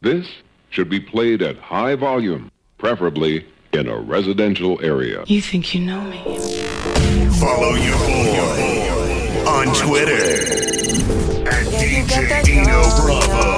This should be played at high volume, preferably in a residential area. You think you know me? Follow your boy on Twitter at DJ Dino Bravo.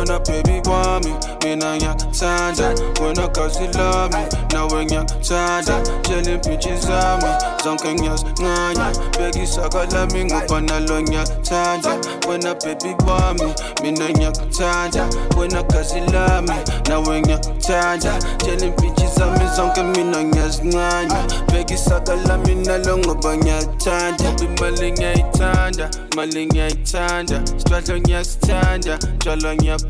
When a baby want me, me na yak tanda. When a cause he love me, now when yak tanda. Jelly peaches on me, zonken yas nganya. Begi saka la me ngupana lo yak tanda. When a baby want me, me na yak tanda. When a cause he love me, now when yak tanda. Jelly peaches on me, zonken me na yas nganya. Begi saka la me na lo ngupana tanda. Be malinga itanda, malinga itanda. Strato nyastanda, jolo nyakuthanda. Bilo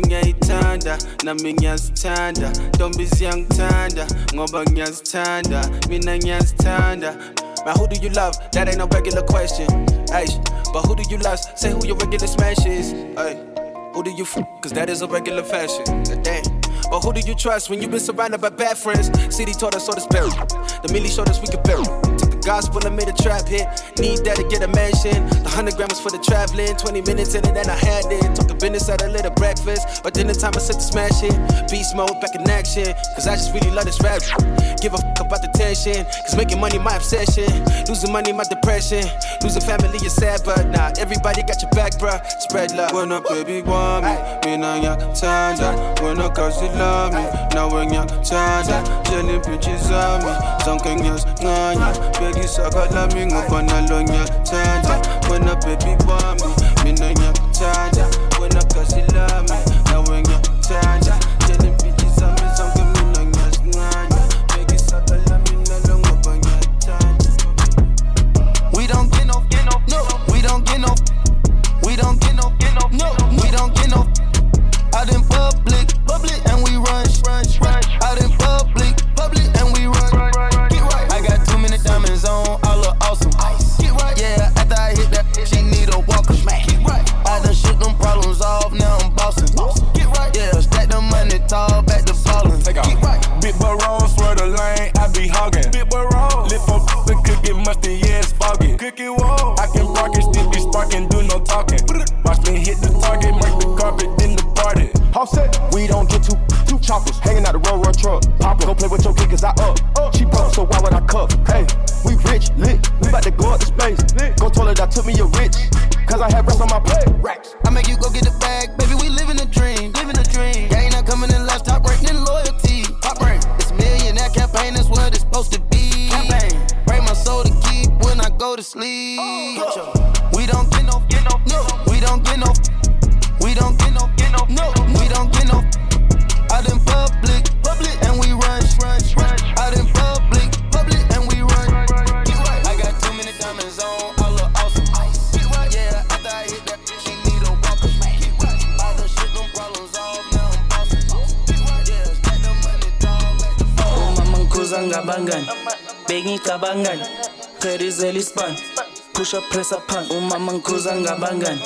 ngiyayithanda, nami ngiyazithanda. Ntombi ziyangithanda, ngoba ngiyazithanda. Mina ngiyazithanda. Now who do you love? That ain't no regular question. Ay, but who do you love? Say who your regular smash is. Ay, who do you f? Cause that is a regular fashion. Damn. But who do you trust when you've been surrounded by bad friends? City taught us all this bury. The Millie showed us we could bury. Gospel and made a trap hit. Need that to get a mansion. The hundred grams for the traveling. 20 minutes in it and I had it. Took the business at a little breakfast. But dinner time I set to smash it. Beast mode back in action. Cause I just really love this rap. Give a fuck about the tension. Cause making money my obsession. Losing money my depression. Losing family is sad, but nah, everybody got your back, bruh. Spread love. When a baby want me, me na yak tanda. When a cause you love me, now when yak tanda. Jelly peaches on me, zonken yas nganya. Begi saka la me ngupana Cookie wall, I can rock it, still be sparking, do no talking. Watch me hit the target, mark the carpet, then the party. Offset, we don't get two, two choppers hanging out the road, road truck. Pop go play with your bengicabangani gerizela ispan push up press up pan. Umama ngikhuza ngabangani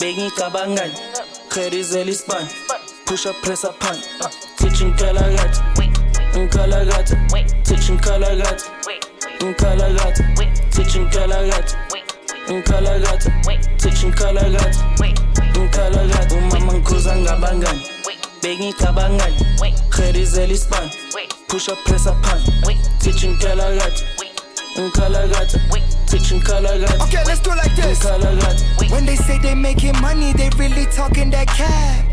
bengicabangani gerizela ispan push up press up pan. Teach ngikalakatha ngikalakatha teach ngikalakatha ngikalakatha teach ngikalakatha ngikalakatha teach ngikalakatha ngikalakatha umama ngikhuza ngabangani bengicabangani gerizela ispan push up press up pan. Teaching kalakatha ngikalakatha teaching kalakatha Okay, let's do it like this. When they say they making money, they really talking that cap.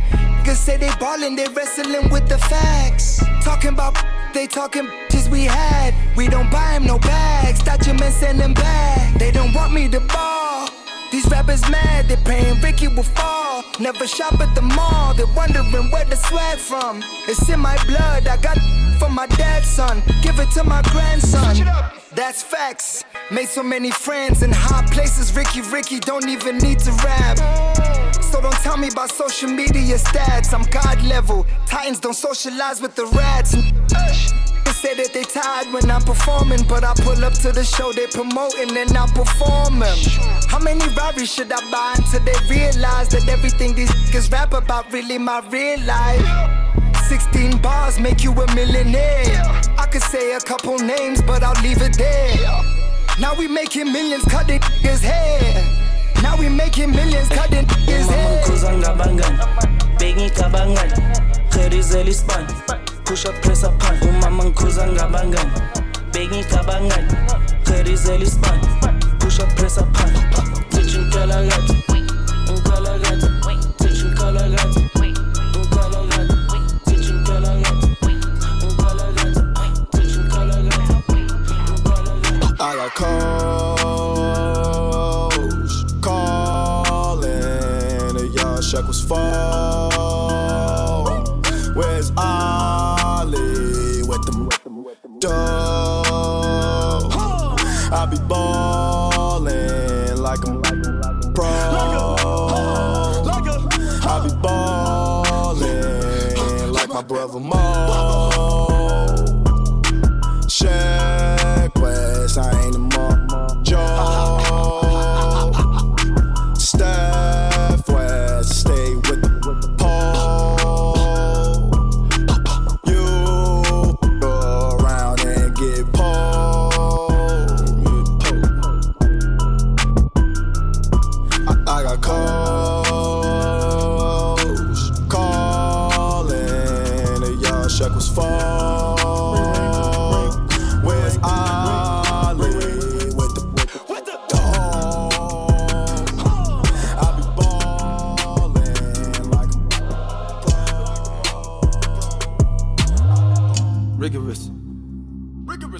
Niggas say they ballin', they wrestling with the facts. Talking about they talking bitches we had. We don't buy buy 'em no bags. Documents send them back. They don't want me to ball. These rappers mad, they praying Ricky will fall. Never shop at the mall, they're wondering where the swag from. It's in my blood, I got from my dad's son. Give it to my grandson. That's facts. Made so many friends in high places. Ricky, Ricky don't even need to rap. So don't tell me about social media stats. I'm God level. Titans don't socialize with the rats. They say that they tired when I'm performing, but I pull up to the show they promoting and I perform 'em. How many Rari should I buy until they realize that everything these niggas rap about really my real life? 16 bars make you a millionaire. I could say a couple names, but I'll leave it there. Now we making millions, cutting niggas hair. Now we making millions, cutting umama hair. ngikhuza ngabangani bengicabangani gerizela ispan push up press up pan umama ngikhuza ngabangani bengicabangani push up press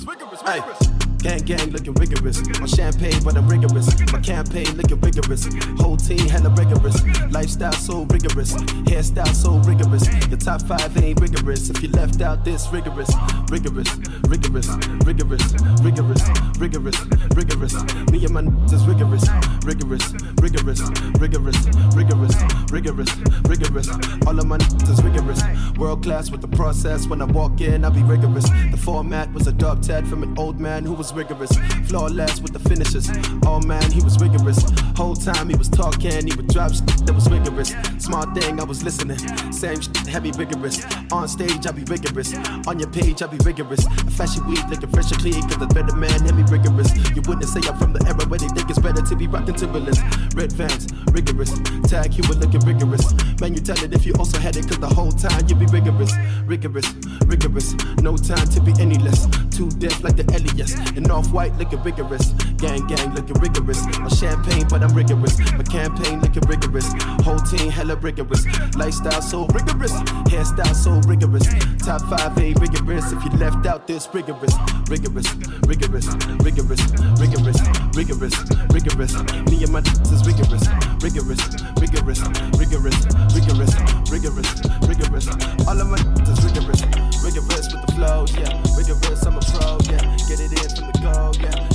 Rigorous. Gang, gang looking rigorous. My champagne, but I'm rigorous. My campaign looking rigorous. Whole team hella rigorous. Lifestyle so rigorous. Hairstyle so rigorous. Your top five ain't rigorous. If you left out this rigorous, rigorous, rigorous, rigorous, rigorous, rigorous, rigorous. Me and my n- is rigorous, rigorous, rigorous, rigorous, rigorous, rigorous, rigorous. All of my n- is rigorous. World class with the process. When I walk in, I be rigorous. The format was a dog from an old man who was rigorous. Flawless with the finishes. Oh man, he was rigorous. Whole time he was talking, he would drop shit that was rigorous. Small thing, I was listening. Same shit, heavy rigorous. On stage, I be rigorous. On your page, I be rigorous. I fashion week, looking fresh and clean, cause the better man, heavy rigorous. You wouldn't say I'm from the era where they think it's better to be rocking Timberlands. Red Vans, rigorous. Tag, you were looking rigorous. Man, you tell it if you also had it, cause the whole time you be rigorous. Rigorous, rigorous. No time to be any less. Too deaf like the Elias. And off white looking rigorous. Gang, gang looking rigorous. My champagne, but I'm rigorous. My campaign looking rigorous. Whole team hella rigorous. Lifestyle so rigorous. Hairstyle so rigorous. Top five A rigorous. If you left out this rigorous. Rigorous, rigorous, rigorous, rigorous, rigorous, rigorous. Me and my is rigorous. Rigorous, rigorous, rigorous, rigorous, rigorous, rigorous. All of my is rigorous. Rigorous with the flow, yeah. Rigorous, I'm a pro, yeah. Get it in from the go, yeah.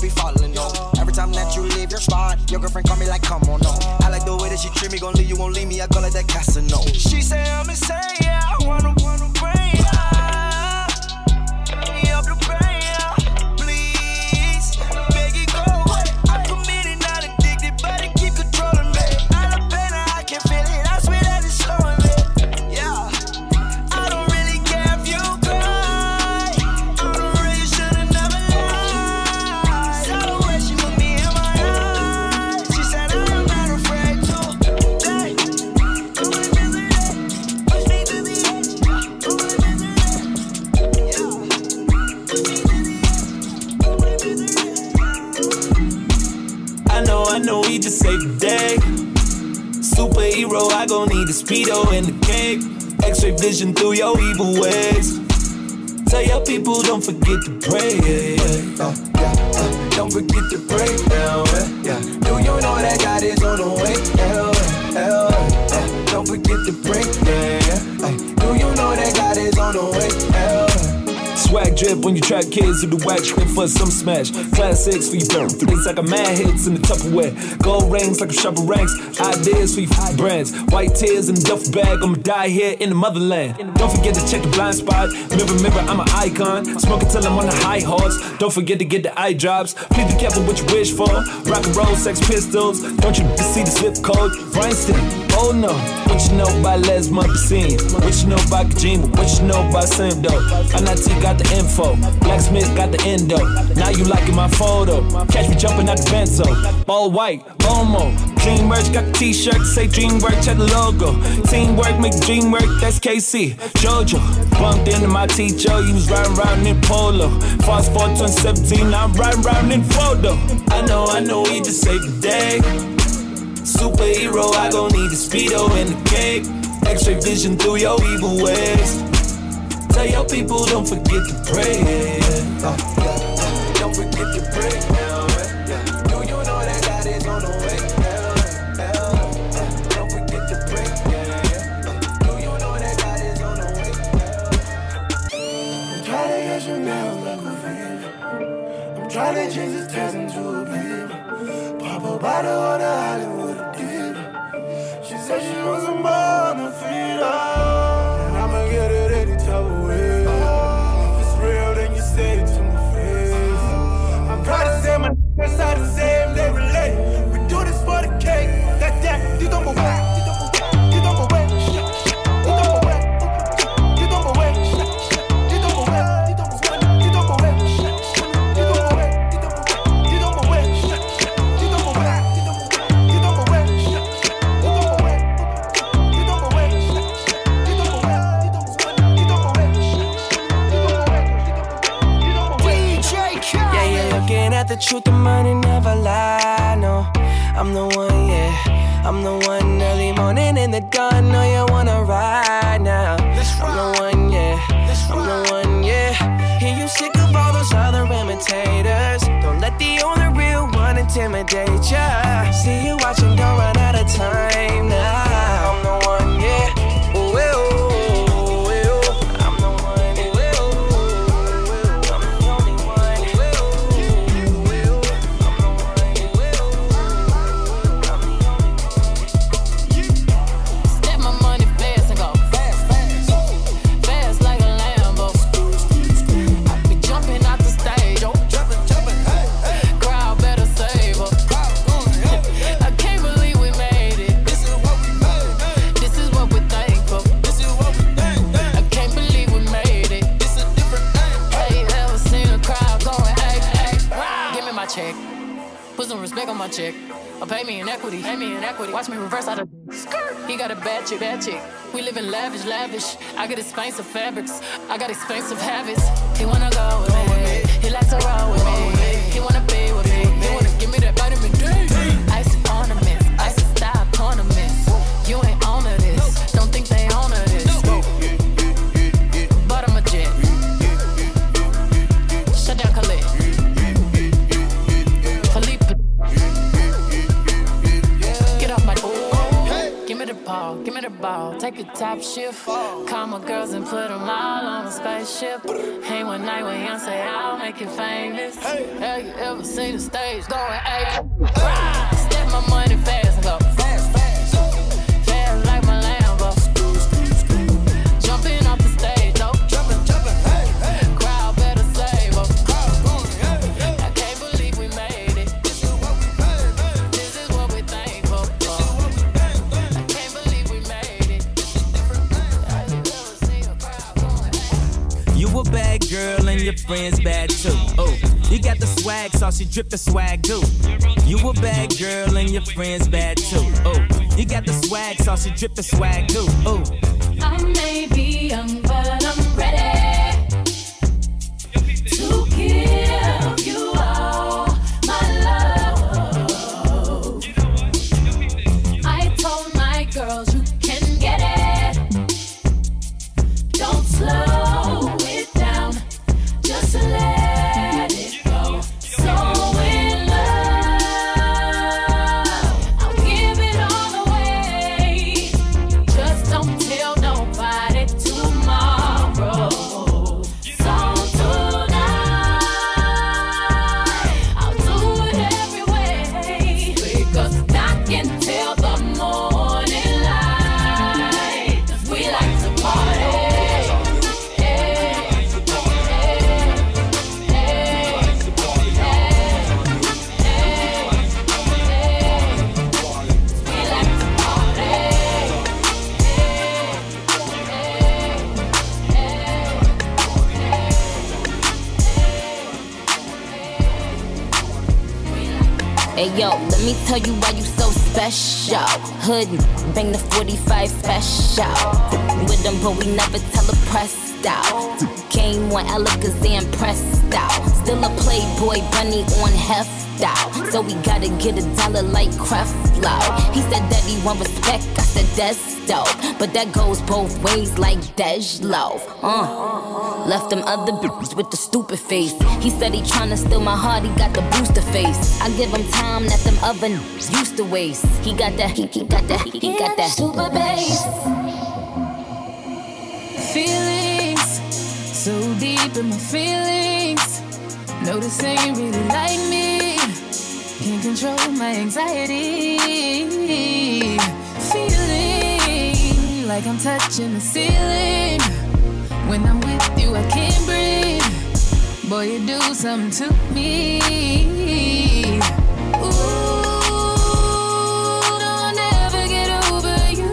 Be falling. Every time that you leave your spot, your girlfriend call me like, come on, no. I like the way that she treat me, gon' leave you, won't leave me. I call it that Casino. She say I'm speedo and a cape. X-ray vision through your evil ways. Tell your people don't forget to pray. Yeah, yeah. Uh, yeah, uh, don't forget to pray now. Yeah. Do you know that God is on the way? Yeah, yeah, yeah. Don't forget to pray. Swag drip when you trap kids with the wax shit for some smash. Classics for you burn. It's like a mad hits in the Tupperware. Gold rings like a shopper ranks. Ideas for you brands. White tears in the duff bag. I'ma die here in the motherland. Don't forget to check the blind spot. Mirror, mirror, I'm an icon. Smoke it till I'm on the high horse. Don't forget to get the eye drops. Please be careful what you wish for. Rock and roll, sex pistols. Don't you see the slip code? Bryanston, oh no. What you know about Les Mopsine? What you know about Kojima? What you know about Sam Doe? T got the info. Blacksmith got the endo. Now you liking my photo. Catch me jumping out the benzo. All white, Bomo. Clean merch, got the t-shirt. Say dream work, check the logo. Teamwork, make dream work. That's KC. Jojo. Bumped into my teacher. You was riding around in polo. Fast forward 2017. Now I'm riding around in photo. I know, I know, he just saved the day. Superhero, I gon' need a speedo and a cape. X-ray vision through your evil ways. So your people don't forget to pray. Uh. Don't forget to pray. Now. Do you know that God is on the way? Trying to change this into a. Pop a bottle on the Hollywood dip. She said she wants some more on her feet. Some respect on check. Or pay me in equity. Pay me in equity. Watch me reverse out of skirt. He got a bad chick, bad chick. We live in lavish, lavish. I got expensive fabrics. I got expensive habits. He wanna go with me. He likes to roll with me. Take a top shift. Call my girls and put them all on a spaceship. Hang one night with say I'll make you famous. Have you ever seen the stage going eight? Step my money friends bad too. Oh, you got the swag, sauce, you drip the swag too. You a bad girl and your friends bad too. Oh, you got the swag, sauce, you drip the swag too. Oh, I may be young, but tell you why you so special. Hood, bang the 45 special. With them, but we never tell a out. Came on Alakazam pressed out. Still a playboy bunny on heft out. So we gotta get a dollar like Creflo. He said that he want respect, I said that's dope. But that goes both ways like Dej Loaf. Uh. Left them other bitches with the stupid face. He said he tryna steal my heart, he got the booster face. I give him time that them other used to waste. He got that, he, he got that, he got that super bass. Feelings so deep in my feelings. No, this ain't really like me. Can't control my anxiety. Feeling like I'm touching the ceiling. When I'm with you, I can't breathe. Boy, you do something to me. Ooh, don't ever get over you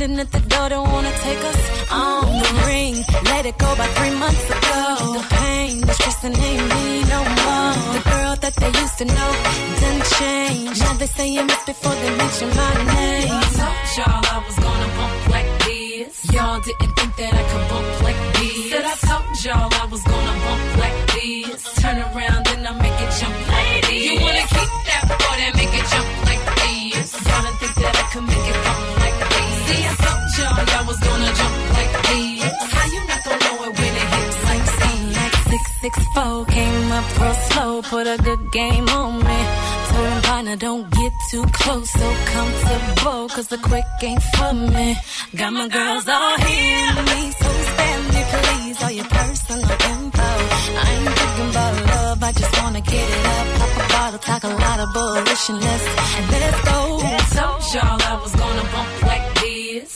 standing at the door, don't wanna take us on the ring. Let it go by three months ago. The pain, the stress, and ain't me no more. The girl that they used to know done changed. Now they say you miss before they mention my name. I told y'all I was gonna bump like this. Y'all didn't think that I could bump like this. Said I told y'all I was gonna bump like this. Turn around I y'all was gonna jump like this. How you not gonna know it when it hits like this? like six six four came up real slow, put a good game on me. Turn partner, don't get too close, so comfortable, cause the quick ain't for me. Got my girls all here me, so stand me please, all your personal info. I ain't thinking about love, I just wanna get it up. Pop a bottle, talk a lot of bullshit, and let's go. Told y'all I was gonna bump like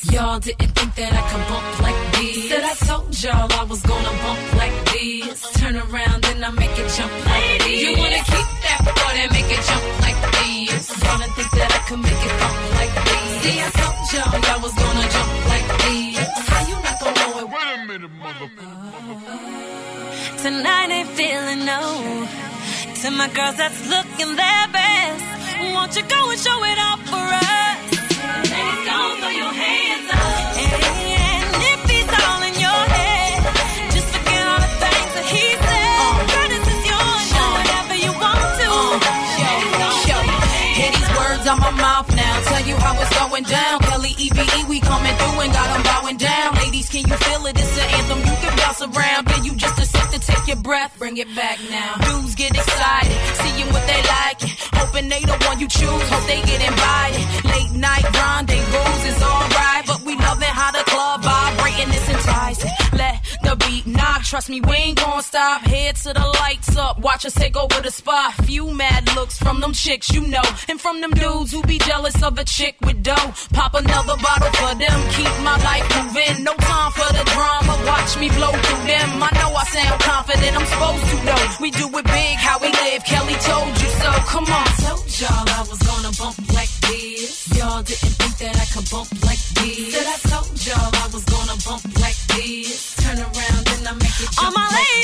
this. Y'all didn't think that I could bump like this. Said I told y'all I was gonna bump like this. Turn around and I make it jump like this. You wanna keep that foot and make it jump like this. Wanna think that I could make it bump like this. See, I told y'all I was gonna jump like this. How you not gonna know it? Wait a minute, motherfucker. Tonight ain't feeling no. To my girls that's looking their best, won't you go and show going down. Kelly EVE, we coming through and got 'em bowing down. Ladies, can you feel it? It's an anthem you can bounce around. Then you just a sip to take your breath. Bring it back now. Dudes get excited, seeing what they like. Hoping they the one you choose. Hope they get invited. Late night rendezvous is alright, but knock. Trust me, we ain't gonna stop. Head to the lights up. Watch us take over the spot. Few mad looks from them chicks, you know. And from them dudes who be jealous of a chick with dough. Pop another bottle for them. Keep my life moving. No time for the drama. Watch me blow through them. I know I sound confident. I'm supposed to know. We do it big, how we live. Kelly told you so. Come on. Told y'all I was gonna bump like this. Y'all didn't think that I could bump like this. Said I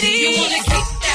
ladies. You wanna keep